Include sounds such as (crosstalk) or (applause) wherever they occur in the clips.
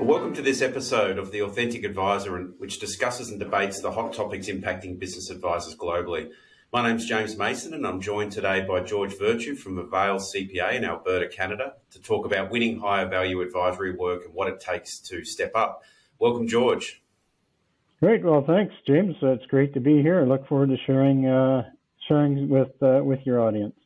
Welcome to this episode of The Authentic Advisor, which discusses and debates the hot topics impacting business advisors globally. My name's James Mason, and I'm joined today by George Virtue from Avail CPA in Alberta, Canada, to talk about winning higher value advisory work and what it takes to step up. Welcome, George. Great. Well, thanks, James. It's great to be here. I look forward to sharing uh, sharing with uh, with your audience.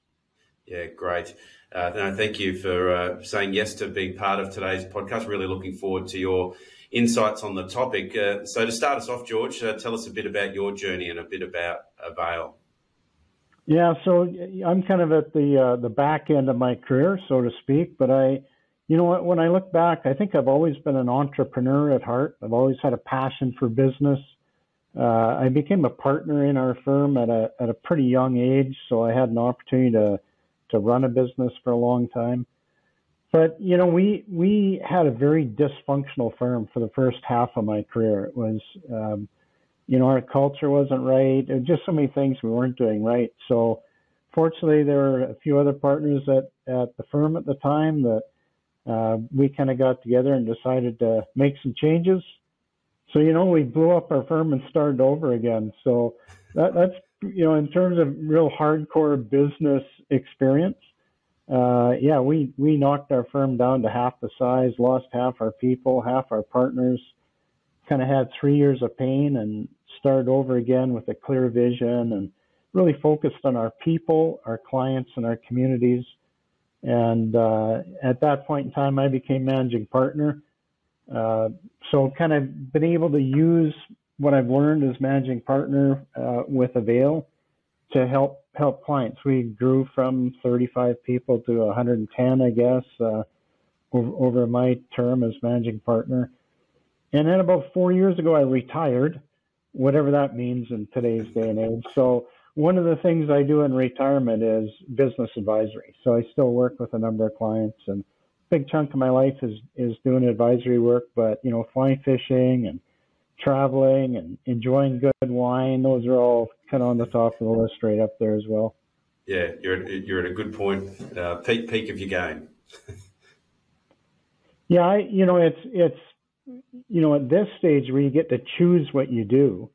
Yeah, great. Uh, no, thank you for uh, saying yes to being part of today's podcast. Really looking forward to your insights on the topic. Uh, so, to start us off, George, uh, tell us a bit about your journey and a bit about Avail. Yeah, so I'm kind of at the uh, the back end of my career, so to speak. But I, you know, when I look back, I think I've always been an entrepreneur at heart. I've always had a passion for business. Uh, I became a partner in our firm at a at a pretty young age, so I had an opportunity to to run a business for a long time. But you know, we we had a very dysfunctional firm for the first half of my career. It was, um, you know, our culture wasn't right. Just so many things we weren't doing right. So, fortunately, there were a few other partners at at the firm at the time that uh, we kind of got together and decided to make some changes. So you know, we blew up our firm and started over again. So that, that's you know, in terms of real hardcore business experience, uh, yeah, we we knocked our firm down to half the size, lost half our people, half our partners, kind of had three years of pain, and started over again with a clear vision and really focused on our people, our clients, and our communities. And uh, at that point in time, I became managing partner. Uh, so, kind of been able to use what I've learned as managing partner uh, with Avail to help help clients. We grew from 35 people to 110, I guess, uh, over, over my term as managing partner. And then about four years ago, I retired, whatever that means in today's day and age. So one of the things I do in retirement is business advisory. So I still work with a number of clients, and a big chunk of my life is is doing advisory work. But you know, fly fishing and traveling and enjoying good wine. Those are all kind of on the top of the list right up there as well. Yeah, you're at, you're at a good point, uh, peak peak of your game. (laughs) yeah, I, you know it's it's you know at this stage where you get to choose what you do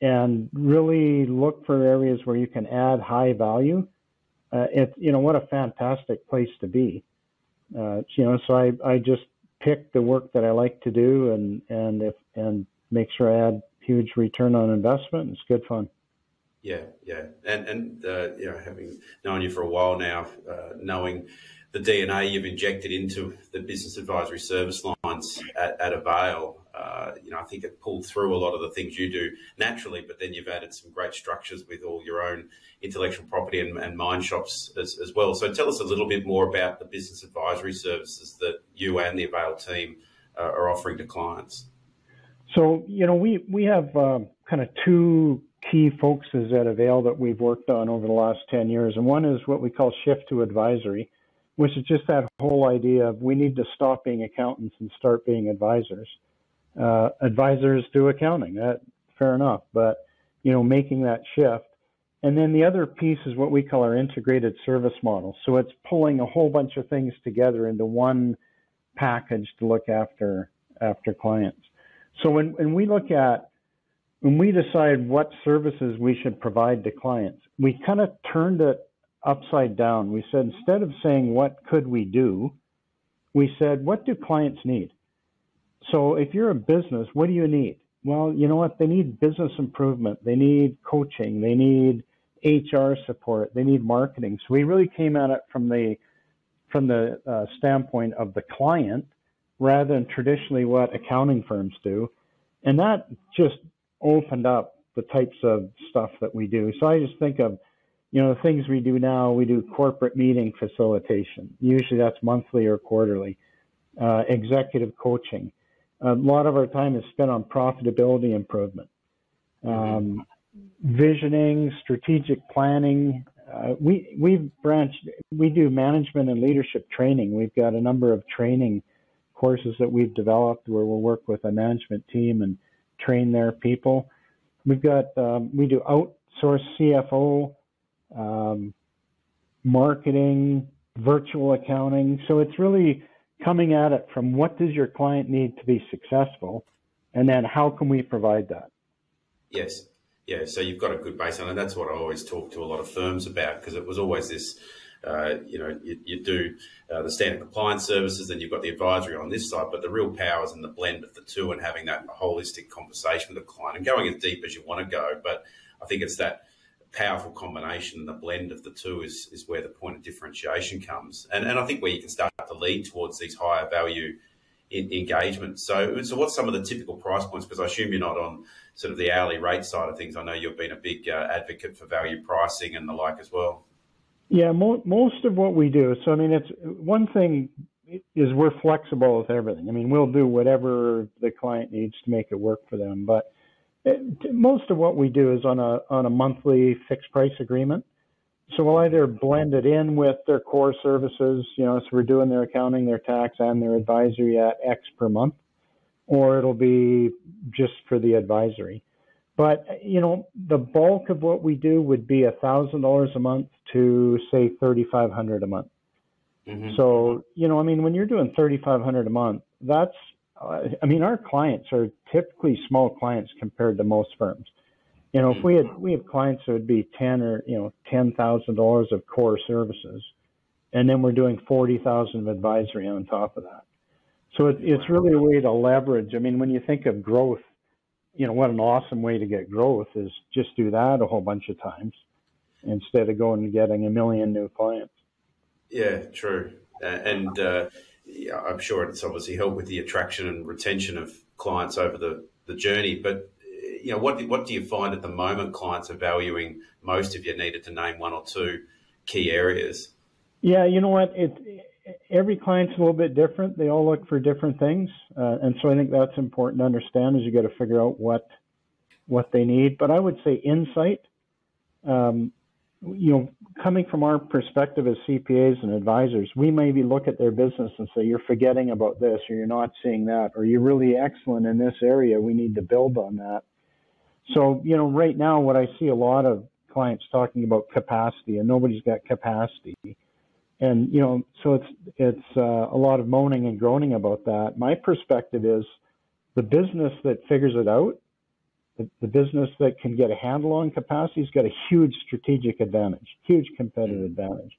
and really look for areas where you can add high value. Uh, it's you know what a fantastic place to be. Uh, you know, so I I just pick the work that I like to do and and if and make sure I add huge return on investment. It's good fun. Yeah, yeah, and and uh, you know, having known you for a while now, uh, knowing the DNA you've injected into the business advisory service lines at, at Avail, uh, you know, I think it pulled through a lot of the things you do naturally, but then you've added some great structures with all your own intellectual property and, and Mindshop's as, as, well. So tell us a little bit more about the business advisory services that you and the Avail team uh, are offering to clients. So, you know, we, we have uh, kind of two key focuses at Avail that we've worked on over the last 10 years. And one is what we call shift to advisory, which is just that whole idea of we need to stop being accountants and start being advisors. Uh, advisors do accounting, that fair enough, but you know, making that shift. And then the other piece is what we call our integrated service model. So it's pulling a whole bunch of things together into one package to look after after clients. So when, when we look at, when we decide what services we should provide to clients, we kind of turned it upside down. We said, instead of saying, what could we do? We said, what do clients need? So if you're a business, what do you need? Well, you know what? They need business improvement. They need coaching. They need HR support. They need marketing. So we really came at it from the from the uh, standpoint of the client rather than traditionally what accounting firms do. And that just opened up the types of stuff that we do. So I just think of, you know, the things we do now, we do corporate meeting facilitation. Usually that's monthly or quarterly. Uh, executive coaching. A lot of our time is spent on profitability improvement. Um, visioning, strategic planning. Uh, we we've branched. We do management and leadership training. We've got a number of training courses that we've developed where we'll work with a management team and train their people. We've got um, we do outsource CFO, um, marketing, virtual accounting. So it's really coming at it from what does your client need to be successful, and then how can we provide that? Yes. Yeah, so you've got a good baseline, and that's what I always talk to a lot of firms about because it was always this uh, you know, you, you do uh, the standard compliance services, then you've got the advisory on this side, but the real power is in the blend of the two and having that holistic conversation with the client and going as deep as you want to go. But I think it's that powerful combination and the blend of the two is, is where the point of differentiation comes. And, and I think where you can start to lead towards these higher value in, engagement. So, so what's some of the typical price points? Because I assume you're not on sort of the hourly rate side of things. I know you've been a big uh, advocate for value pricing and the like as well. Yeah, mo- most of what we do. So I mean, it's one thing is we're flexible with everything. I mean, we'll do whatever the client needs to make it work for them. But eh, it, most of what we do is on a on a monthly fixed price agreement. So we'll either blend it in with their core services, you know, so we're doing their accounting, their tax, and their advisory at X per month, or it'll be just for the advisory. But you know, the bulk of what we do would be a thousand dollars a month to say thirty five hundred a month. Mm-hmm. So you know, I mean, when you're doing thirty five hundred a month, that's uh, I mean, our clients are typically small clients compared to most firms. You know, if we had we have clients that would be ten or you know ten thousand dollars of core services, and then we're doing forty thousand of advisory on top of that. So it, it's really a way to leverage. I mean, when you think of growth you know, what an awesome way to get growth is just do that a whole bunch of times instead of going and getting a million new clients. Yeah, true. And uh, yeah, I'm sure it's obviously helped with the attraction and retention of clients over the, the journey. But you know, what what do you find at the moment clients are valuing most? If you needed to name one or two key areas. Yeah, you know what? It every client's a little bit different. They all look for different things, uh, and so I think that's important to understand. Is you got to figure out what what they need. But I would say insight. Um, you know, coming from our perspective as CPAs and advisors, we maybe look at their business and say, "You're forgetting about this, or you're not seeing that, or you're really excellent in this area. We need to build on that." So, you know, right now, what I see a lot of clients talking about capacity, and nobody's got capacity and you know, so it's it's uh, a lot of moaning and groaning about that. My perspective is the business that figures it out, the, the business that can get a handle on capacity has got a huge strategic advantage, huge competitive advantage.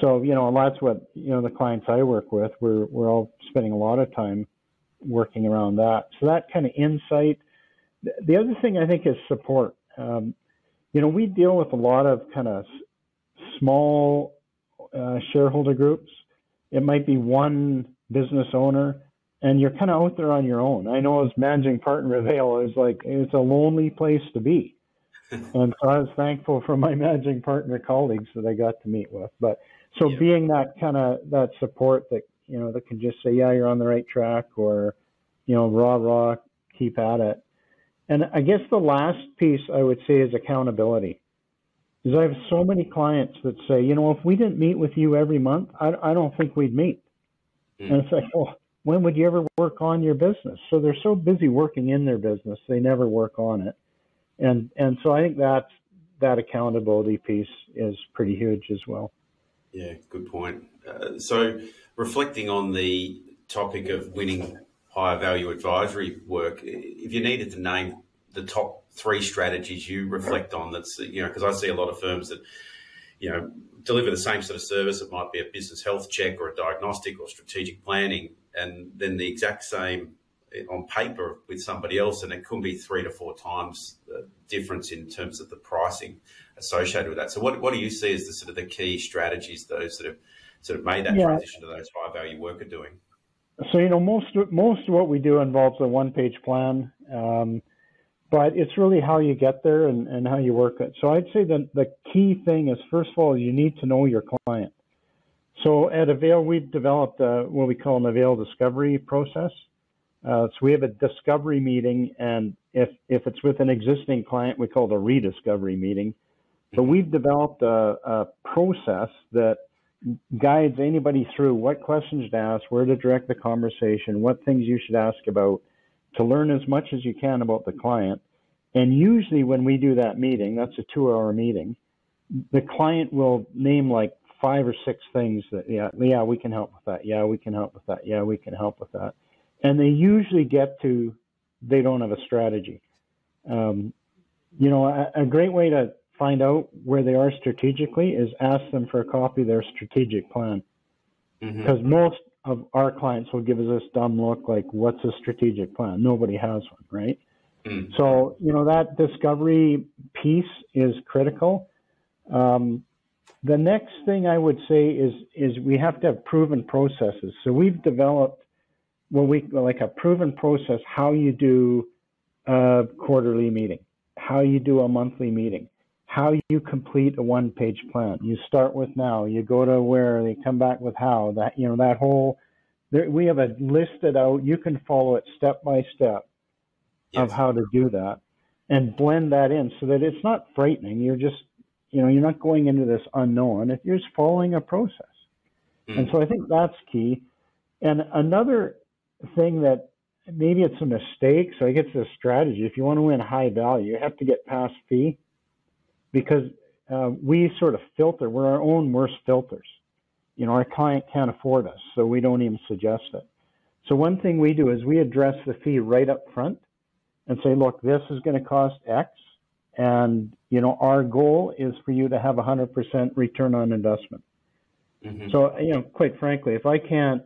So you know, and that's what you know the clients I work with. We're we're all spending a lot of time working around that. So that kind of insight. The other thing I think is support. Um, you know, we deal with a lot of kind of small uh, shareholder groups. It might be one business owner, and you're kind of out there on your own. I know as managing partner of Avail, it's like it's a lonely place to be. (laughs) and so I was thankful for my managing partner colleagues that I got to meet with. But so yeah. being that kind of that support that you know that can just say, yeah, you're on the right track, or you know, raw raw, keep at it. And I guess the last piece I would say is accountability is I have so many clients that say, you know, if we didn't meet with you every month, I, I don't think we'd meet. Mm. And it's like, well, when would you ever work on your business? So they're so busy working in their business, they never work on it. And and so I think that that accountability piece is pretty huge as well. Yeah, good point. Uh, so reflecting on the topic of winning higher value advisory work, if you needed to name the top three strategies you reflect on that's you know because I see a lot of firms that you know deliver the same sort of service. It might be a business health check or a diagnostic or strategic planning and then the exact same on paper with somebody else and it could be three to four times the difference in terms of the pricing associated with that. So what, what do you see as the sort of the key strategies those that have sort of made that yeah. transition to those high value work are doing? So you know most most of what we do involves a one page plan. Um, but it's really how you get there and, and how you work it. So I'd say that the key thing is first of all, you need to know your client. So at Avail, we've developed a, what we call an Avail discovery process. Uh, so we have a discovery meeting, and if if it's with an existing client, we call it a rediscovery meeting. So we've developed a, a process that guides anybody through what questions to ask, where to direct the conversation, what things you should ask about, to learn as much as you can about the client. And usually, when we do that meeting, that's a two hour meeting, the client will name like five or six things that yeah yeah we can help with that. Yeah we can help with that. Yeah we can help with that. And they usually get to they don't have a strategy. Um, you know a, a, great way to find out where they are strategically is ask them for a copy of their strategic plan. Because mm-hmm. most of our clients will give us this dumb look like what's a strategic plan nobody has one right mm-hmm. so you know that discovery piece is critical um, the next thing I would say is is we have to have proven processes. So we've developed what we like a proven process how you do a quarterly meeting, how you do a monthly meeting, how you complete a one-page plan. You start with now, you go to where, they come back with how. That you know that whole there, we have it listed out. You can follow it step by step yes. of how to do that and blend that in so that it's not frightening. You're just you know, you're not going into this unknown. If You're just following a process. Mm. And so I think that's key. And another thing that maybe it's a mistake, so I get to the strategy. If you want to win high value, you have to get past fee because uh, we sort of filter. We're our own worst filters. You know, our client can't afford us, so we don't even suggest it. So one thing we do is we address the fee right up front and say, look, this is going to cost X. And, you know, our goal is for you to have 100% return on investment. Mm-hmm. So, you know, quite frankly, if I can't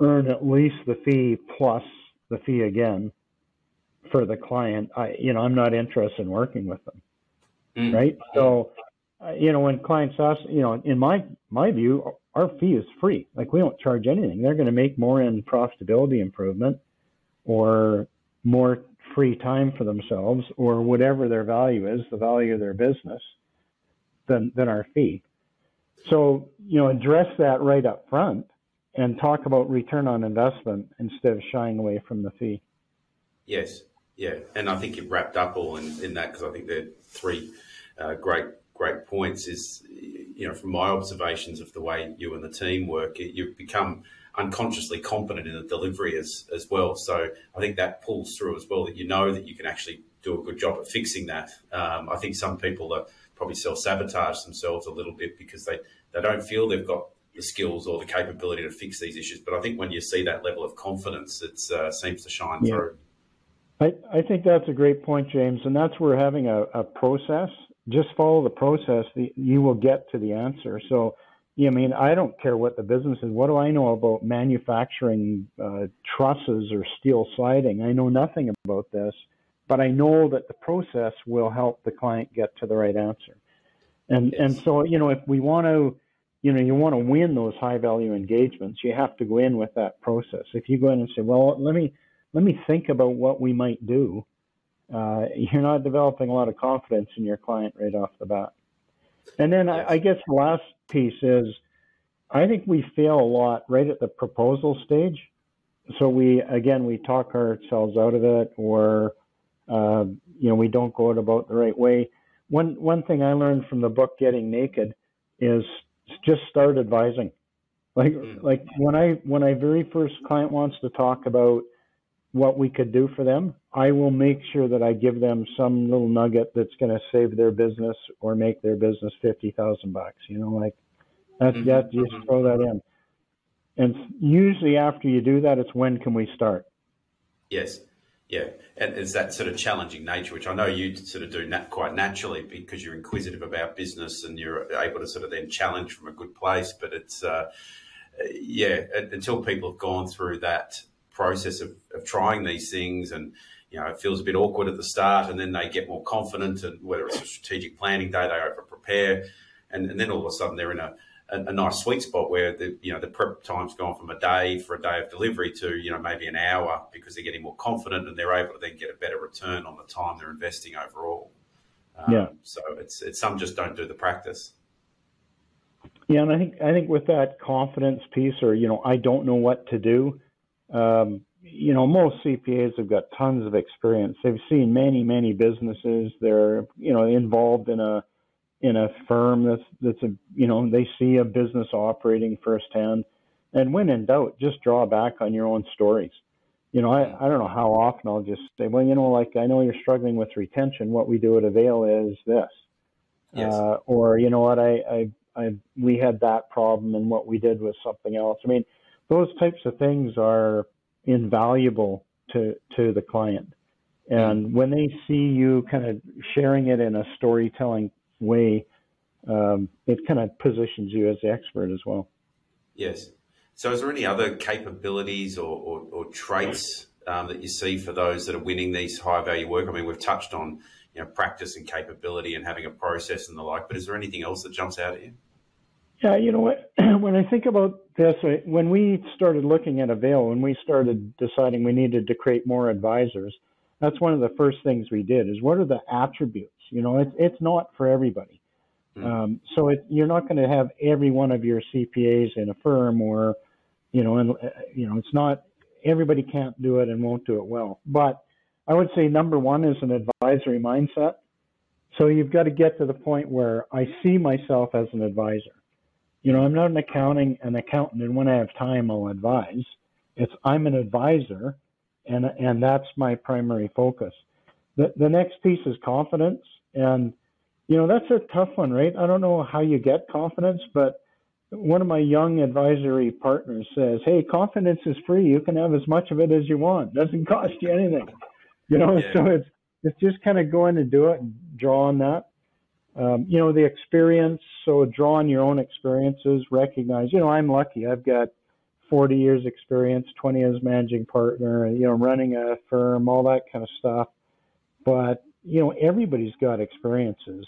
earn at least the fee plus the fee again for the client, I, you know, I'm not interested in working with them. Mm-hmm. Right. So, uh, you know, when clients ask, you know, in my, my view, our fee is free. Like we don't charge anything. They're going to make more in profitability improvement or more free time for themselves or whatever their value is, the value of their business, than, than our fee. So, you know, address that right up front and talk about return on investment instead of shying away from the fee. Yes, yeah. And I think you've wrapped up all in, in that because I think they're three uh, great great points is you know from my observations of the way you and the team work you've become unconsciously competent in the delivery as, as well. So I think that pulls through as well that you know that you can actually do a good job at fixing that. Um, I think some people are probably self sabotage themselves a little bit because they, they don't feel they've got the skills or the capability to fix these issues. But I think when you see that level of confidence, it uh, seems to shine yeah. through. I, I think that's a great point, James. And that's where having a, a process, just follow the process, the, you will get to the answer. So I mean, I don't care what the business is. What do I know about manufacturing uh, trusses or steel siding? I know nothing about this, but I know that the process will help the client get to the right answer. And yes. and so you know, if we want to, you know, you want to win those high value engagements, you have to go in with that process. If you go in and say, well, let me let me think about what we might do, uh, you're not developing a lot of confidence in your client right off the bat. And then. I, I guess the last piece is I think we fail a lot right at the proposal stage. So we again we talk ourselves out of it, or uh, you know we don't go it about the right way. One one thing I learned from the book Getting Naked is just start advising. Like mm. like when I when I very first client wants to talk about what we could do for them, I will make sure that I give them some little nugget that's going to save their business or make their business fifty thousand bucks. You know, like that's mm-hmm. that. Just throw that in. And usually after you do that, it's when can we start? Yes. Yeah, and it's that sort of challenging nature, which I know you sort of do nat- quite naturally because you're inquisitive about business and you're able to sort of then challenge from a good place. But it's, uh, yeah, until people have gone through that process of, of trying these things and you know it feels a bit awkward at the start and then they get more confident and whether it's a strategic planning day they over prepare and, and then all of a sudden they're in a, a, a, nice sweet spot where the you know the prep time's gone from a day for a day of delivery to you know maybe an hour because they're getting more confident and they're able to then get a better return on the time they're investing overall. Um, yeah. So it's it's some just don't do the practice. Yeah, and I think I think with that confidence piece, or you know, I don't know what to do um, you know, most CPAs have got tons of experience. They've seen many, many businesses. They're, you know, involved in a in a firm that's that's a, you know, they see a business operating firsthand. And when in doubt, just draw back on your own stories. You know, I, I don't know how often I'll just say, well, you know, like I know you're struggling with retention. What we do at Avail is this, yes. uh, or you know what, I, I I we had that problem and what we did was something else. I mean, those types of things are invaluable to to the client. And when they see you kind of sharing it in a storytelling way, um, it kind of positions you as the expert as well. Yes. So, is there any other capabilities or, or, or traits um, that you see for those that are winning these high value work? I mean, we've touched on you know practice and capability and having a process and the like, but is there anything else that jumps out at you? Yeah, you know what? (clears throat) When I think about this, when we started looking at Avail, when we started deciding we needed to create more advisors, that's one of the first things we did. Is what are the attributes? You know, it's it's not for everybody. Mm. Um, so it, you're not going to have every one of your CPAs in a firm, or you know, and uh, you know, it's not everybody can't do it and won't do it well. But I would say number one is an advisory mindset. So you've got to get to the point where I see myself as an advisor. You know, I'm not an accounting an accountant, and when I have time, I'll advise. It's I'm an advisor, and and that's my primary focus. The the next piece is confidence, and you know that's a tough one, right? I don't know how you get confidence, but one of my young advisory partners says, "Hey, confidence is free. You can have as much of it as you want. Doesn't cost you anything." You know, yeah. so it's it's just kind of going to do it and draw on that. Um, you know, the experience. So draw on your own experiences. Recognize. You know, I'm lucky. I've got 40 years experience, 20 as managing partner. You know, running a firm, all that kind of stuff. But you know, everybody's got experiences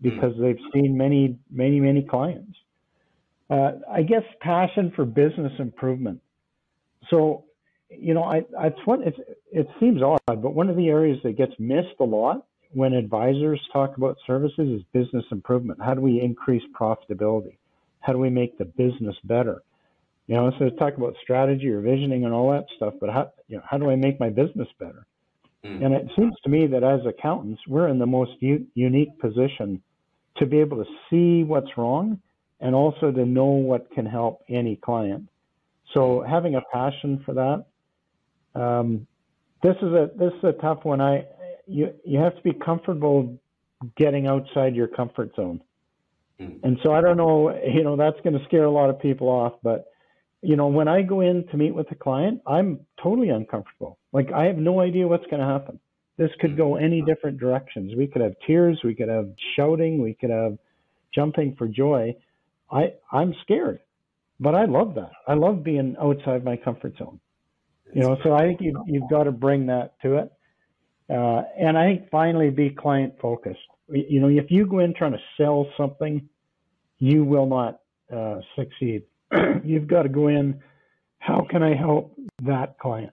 because mm. they've seen many, many, many clients uh, I guess passion for business improvement. So, you know, I, it's what it's, it seems odd, but one of the areas that gets missed a lot when advisors talk about services is business improvement. How do we increase profitability? How do we make the business better? You know, so talk about strategy or visioning and all that stuff, but how, you know, how do I make my business better? Mm. And it seems to me that as accountants, we're in the most u- unique position to be able to see what's wrong and also to know what can help any client. So having a passion for that. Um, this is a this is a tough one. I you you have to be comfortable getting outside your comfort zone. Mm. And so I don't know, you know, that's going to scare a lot of people off, but you know, when I go in to meet with a client, I'm totally uncomfortable. Like I have no idea what's going to happen. This could go any different directions. We could have tears, we could have shouting, we could have jumping for joy. I I'm scared, but I love that. I love being outside my comfort zone. You know, so I think you you've got to bring that to it, uh, and I think finally be client focused. You know, if you go in trying to sell something, you will not uh, succeed. (clears throat) you've got to go in. How can I help that client?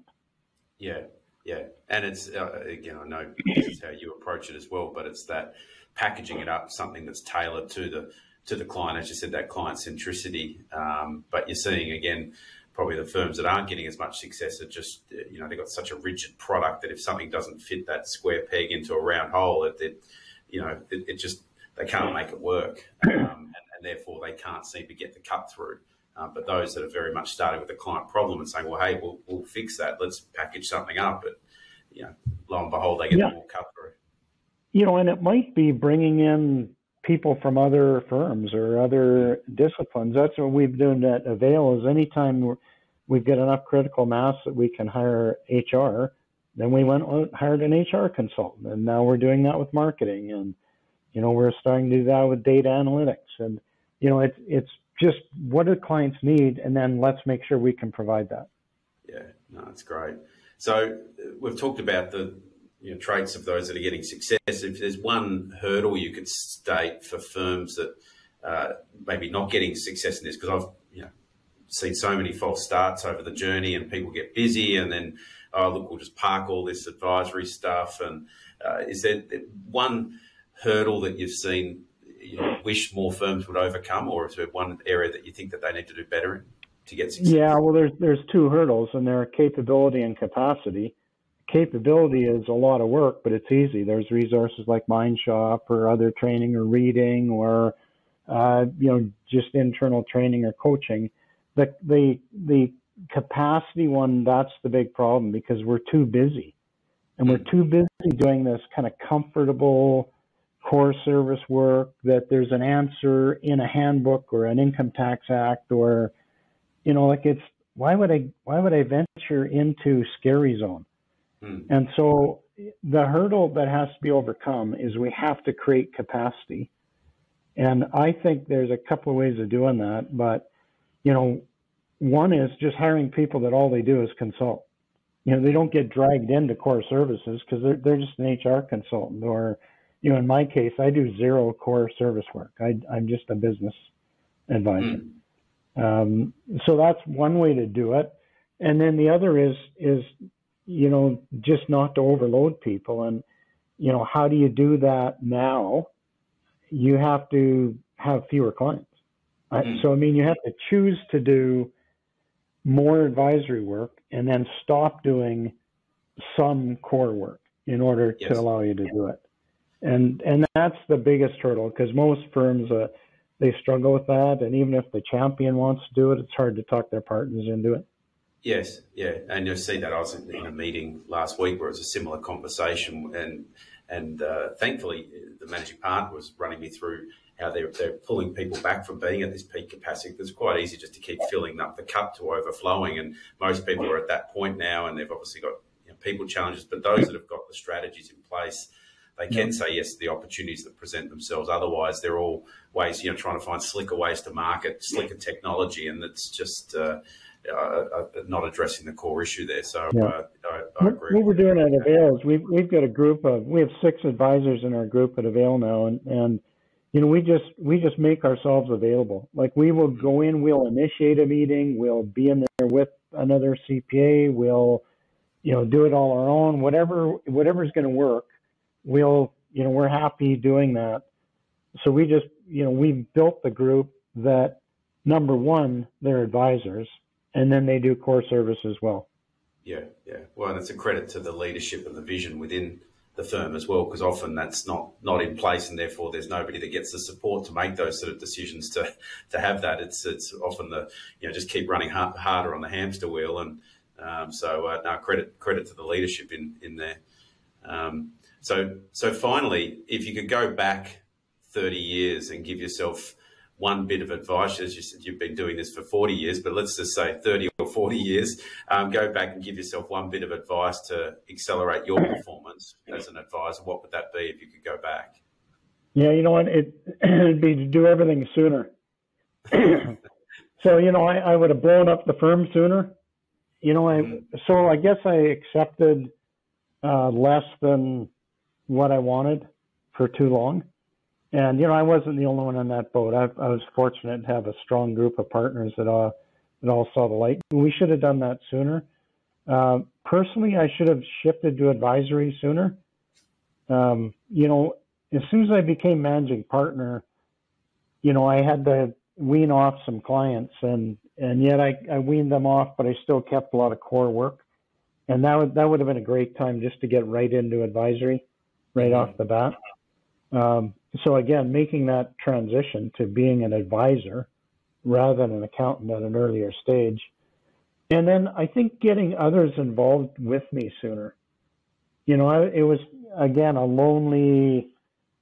Yeah, yeah, and it's uh, again, I know this is how you approach it as well, but it's that packaging it up something that's tailored to the to the client, as you said, that client centricity. Um, but you're seeing again, probably the firms that aren't getting as much success are just, you know, they've got such a rigid product that if something doesn't fit that square peg into a round hole, it, it you know, it, it, just, they can't make it work. (clears throat) Um, and, and, therefore they can't seem to get the cut through. Um, but those that are very much starting with a client problem and saying, well, hey, we'll, we'll fix that. Let's package something up. But, you know, lo and behold, they get yeah. the more cut through. You know, and it might be bringing in people from other firms or other disciplines. That's what we've done at Avail is anytime we've got enough critical mass that we can hire HR, then we went hired an HR consultant. And now we're doing that with marketing. And, you know, we're starting to do that with data analytics. And, you know, it's, it's just what do clients need? And then let's make sure we can provide that. Yeah, no, that's great. So uh, we've talked about the you know, traits of those that are getting success. If there's one hurdle you could state for firms that uh, maybe not getting success in this, because I've you know seen so many false starts over the journey, and people get busy, and then oh look, we'll just park all this advisory stuff. And uh, is there one hurdle that you've seen you know, wish more firms would overcome, or is there one area that you think that they need to do better in to get success? Yeah, well, there's there's two hurdles, and they're capability and capacity capability is a lot of work, but it's easy. There's resources like MindShop or other training or reading or uh, you know just internal training or coaching. The the the capacity one that's the big problem because we're too busy, and we're too busy doing this kind of comfortable, core service work, that there's an answer in a handbook or an income tax act or, you know, like it's, why would I, why would I venture into scary zone? Hmm. And so the hurdle that has to be overcome is we have to create capacity. And I think there's a couple of ways of doing that, but you know, one is just hiring people that all they do is consult. You know, they don't get dragged into core services because they're they're just an HR consultant or, you know, in my case, I do zero core service work. I, I'm just a business advisor. Mm. Um, so that's one way to do it. And then the other is is you know just not to overload people. And you know, how do you do that now? You have to have fewer clients. Mm. So I mean, you have to choose to do more advisory work and then stop doing some core work in order yes. to allow you to do it. And and that's the biggest hurdle because most firms uh, they struggle with that, and even if the champion wants to do it, it's hard to talk their partners into it. Yes, yeah, and you'll see that I was in a meeting last week where it was a similar conversation, and and uh, thankfully the managing partner was running me through how they're, they're pulling people back from being at this peak capacity. It's quite easy just to keep filling up the cup to overflowing. And most people are at that point now, and they've obviously got you know, people challenges. But those that have got the strategies in place, they can say yes to the opportunities that present themselves. Otherwise, they're all ways, you know, trying to find slicker ways to market, slicker technology, and it's just. Uh, uh, uh, not addressing the core issue there. So yeah. uh, I, I, agree. What we're doing at Avail is we've we've got a group of we have six advisors in our group at Avail now, and and you know, we just we just make ourselves available. Like we will go in, we'll initiate a meeting, we'll be in there with another CPA, we'll, you know, do it all our own, whatever whatever's going to work. We'll, you know, we're happy doing that. So we just, you know, we built the group that number one, they're advisors, and then they do core service as well. Yeah, yeah. Well, and it's a credit to the leadership and the vision within the firm as well, because often that's not not in place, and therefore there's nobody that gets the support to make those sort of decisions to to have that. It's it's often the you know just keep running hard, harder on the hamster wheel, and um, so uh, no credit credit to the leadership in in there. Um, so so finally, if you could go back 30 years and give yourself one bit of advice, as you said, you've been doing this for 40 years, but let's just say 30 or 40 years, um, go back and give yourself one bit of advice to accelerate your performance as an advisor. What would that be if you could go back? Yeah, you know what? It, (clears throat) would be to do everything sooner. (laughs) so, you know, I, I would have blown up the firm sooner. You know, I, mm-hmm. so I guess I accepted uh, less than what I wanted for too long. And you know, I wasn't the only one on that boat. I, I was fortunate to have a strong group of partners that all that all saw the light. We should have done that sooner. Uh, personally, I should have shifted to advisory sooner. Um, you know, as soon as I became managing partner, you know, I had to wean off some clients, and and yet I, I weaned them off, but I still kept a lot of core work, and that would that would have been a great time just to get right into advisory, right mm-hmm. off the bat. Um, so again, making that transition to being an advisor rather than an accountant at an earlier stage. And then I think getting others involved with me sooner. You know, I, it was again a lonely,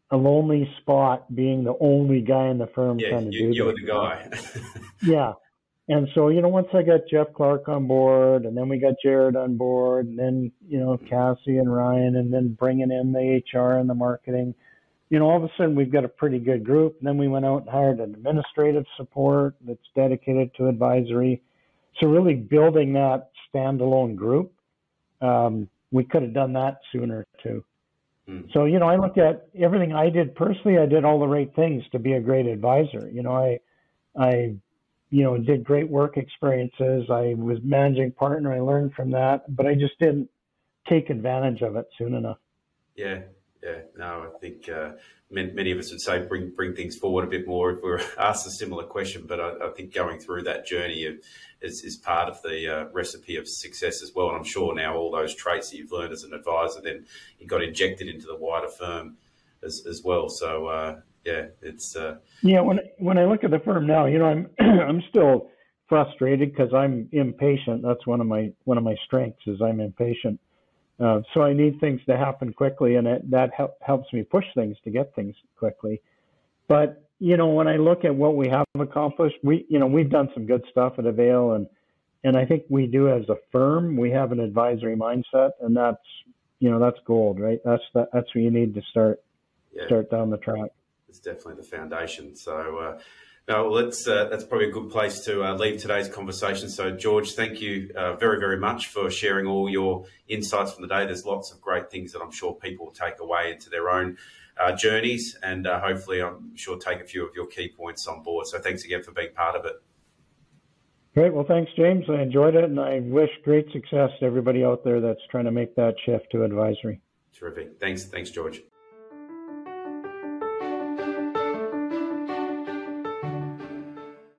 a lonely spot being the only guy in the firm yeah, trying to you, do you were the guy. (laughs) yeah. And so, you know, once I got Jeff Clark on board and then we got Jared on board and then, you know, Cassie and Ryan and then bringing in the HR and the marketing, you know, all of a sudden we've got a pretty good group. And then we went out and hired an administrative support that's dedicated to advisory. So really building that standalone group, um, we could have done that sooner too. Mm. So, you know, I look at everything I did personally, I did all the right things to be a great advisor. You know, I, I, you know, did great work experiences. I was managing partner. I learned from that, but I just didn't take advantage of it soon enough. Yeah, yeah, no, I think uh, many, of us would say bring bring things forward a bit more if we were (laughs) asked a similar question. But I, I think going through that journey is, is part of the uh, recipe of success as well. And I'm sure now all those traits that you've learned as an advisor, then you got injected into the wider firm as, as well. So uh, yeah, it's uh, yeah. When when I look at the firm now, you know, I'm (clears throat) I'm still frustrated because I'm impatient. That's one of my one of my strengths is I'm impatient Uh, so I need things to happen quickly, and it, that help, helps me push things to get things quickly. But you know, when I look at what we have accomplished, we you know we've done some good stuff at Avail, and and I think we do as a firm. We have an advisory mindset, and that's you know that's gold, right? That's the, that's what you need to start yeah. start down the track. It's definitely the foundation. So. Uh, no, well, that's uh, that's probably a good place to uh, leave today's conversation. So, George, thank you uh, very, very much for sharing all your insights from the day. There's lots of great things that I'm sure people will take away into their own uh, journeys, and uh, hopefully, I'm sure take a few of your key points on board. So, thanks again for being part of it. Great. Well, thanks, James. I enjoyed it, and I wish great success to everybody out there that's trying to make that shift to advisory. Terrific. Thanks. Thanks, George.